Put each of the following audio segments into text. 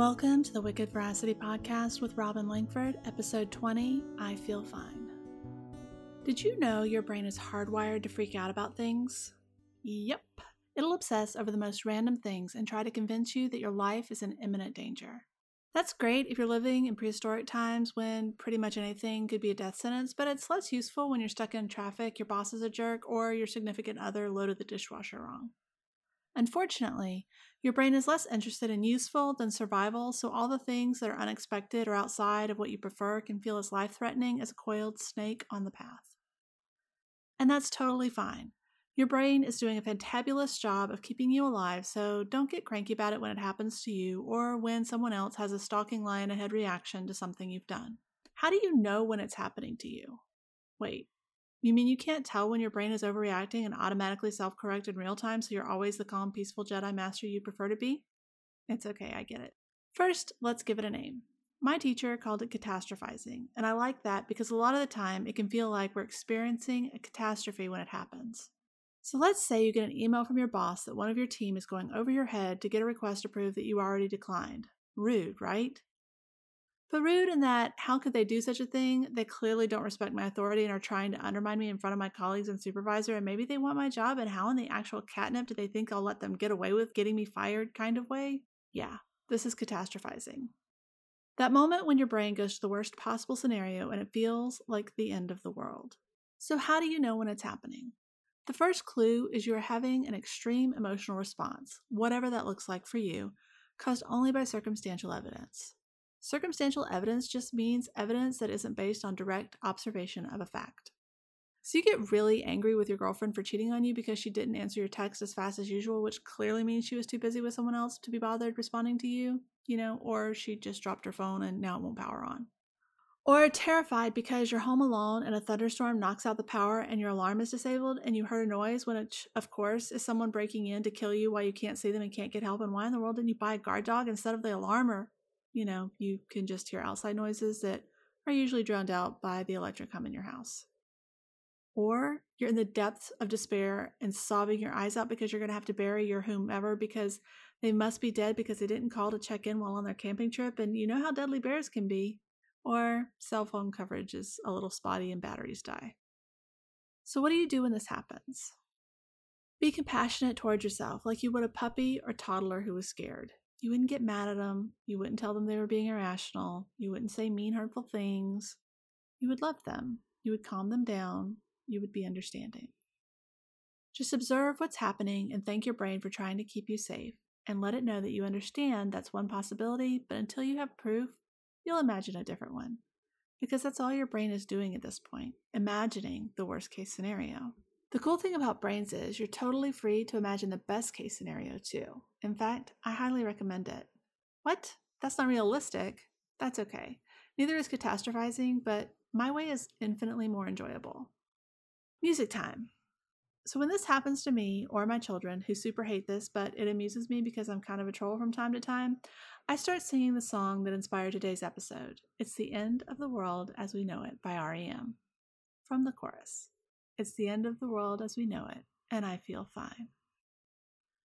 Welcome to the Wicked Veracity Podcast with Robin Langford, episode 20 I Feel Fine. Did you know your brain is hardwired to freak out about things? Yep. It'll obsess over the most random things and try to convince you that your life is in imminent danger. That's great if you're living in prehistoric times when pretty much anything could be a death sentence, but it's less useful when you're stuck in traffic, your boss is a jerk, or your significant other loaded the dishwasher wrong. Unfortunately, your brain is less interested in useful than survival, so all the things that are unexpected or outside of what you prefer can feel as life threatening as a coiled snake on the path. And that's totally fine. Your brain is doing a fantabulous job of keeping you alive, so don't get cranky about it when it happens to you or when someone else has a stalking lion ahead reaction to something you've done. How do you know when it's happening to you? Wait, you mean you can't tell when your brain is overreacting and automatically self correct in real time, so you're always the calm, peaceful Jedi Master you'd prefer to be? It's okay, I get it. First, let's give it a name. My teacher called it catastrophizing, and I like that because a lot of the time it can feel like we're experiencing a catastrophe when it happens. So let's say you get an email from your boss that one of your team is going over your head to get a request approved that you already declined. Rude, right? But rude in that, how could they do such a thing? They clearly don't respect my authority and are trying to undermine me in front of my colleagues and supervisor, and maybe they want my job, and how in the actual catnip do they think I'll let them get away with getting me fired kind of way? Yeah, this is catastrophizing. That moment when your brain goes to the worst possible scenario and it feels like the end of the world. So, how do you know when it's happening? The first clue is you are having an extreme emotional response, whatever that looks like for you, caused only by circumstantial evidence. Circumstantial evidence just means evidence that isn't based on direct observation of a fact. So you get really angry with your girlfriend for cheating on you because she didn't answer your text as fast as usual, which clearly means she was too busy with someone else to be bothered responding to you, you know, or she just dropped her phone and now it won't power on. Or terrified because you're home alone and a thunderstorm knocks out the power and your alarm is disabled and you heard a noise when it, of course, is someone breaking in to kill you while you can't see them and can't get help. And why in the world didn't you buy a guard dog instead of the alarm or you know, you can just hear outside noises that are usually drowned out by the electric hum in your house. Or you're in the depths of despair and sobbing your eyes out because you're going to have to bury your whomever because they must be dead because they didn't call to check in while on their camping trip. And you know how deadly bears can be. Or cell phone coverage is a little spotty and batteries die. So, what do you do when this happens? Be compassionate towards yourself, like you would a puppy or toddler who was scared. You wouldn't get mad at them. You wouldn't tell them they were being irrational. You wouldn't say mean, hurtful things. You would love them. You would calm them down. You would be understanding. Just observe what's happening and thank your brain for trying to keep you safe and let it know that you understand that's one possibility, but until you have proof, you'll imagine a different one. Because that's all your brain is doing at this point, imagining the worst case scenario. The cool thing about brains is you're totally free to imagine the best case scenario too. In fact, I highly recommend it. What? That's not realistic. That's okay. Neither is catastrophizing, but my way is infinitely more enjoyable. Music time. So, when this happens to me or my children, who super hate this, but it amuses me because I'm kind of a troll from time to time, I start singing the song that inspired today's episode. It's The End of the World as We Know It by REM. From the chorus. It's the end of the world as we know it, and I feel fine.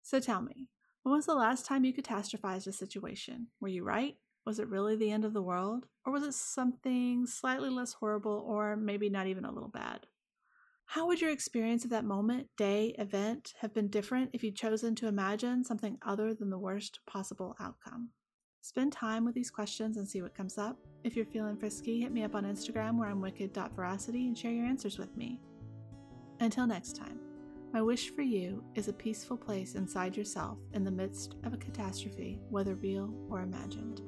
So tell me, when was the last time you catastrophized a situation? Were you right? Was it really the end of the world? Or was it something slightly less horrible or maybe not even a little bad? How would your experience of that moment, day, event have been different if you'd chosen to imagine something other than the worst possible outcome? Spend time with these questions and see what comes up. If you're feeling frisky, hit me up on Instagram where I'm wicked.veracity and share your answers with me. Until next time, my wish for you is a peaceful place inside yourself in the midst of a catastrophe, whether real or imagined.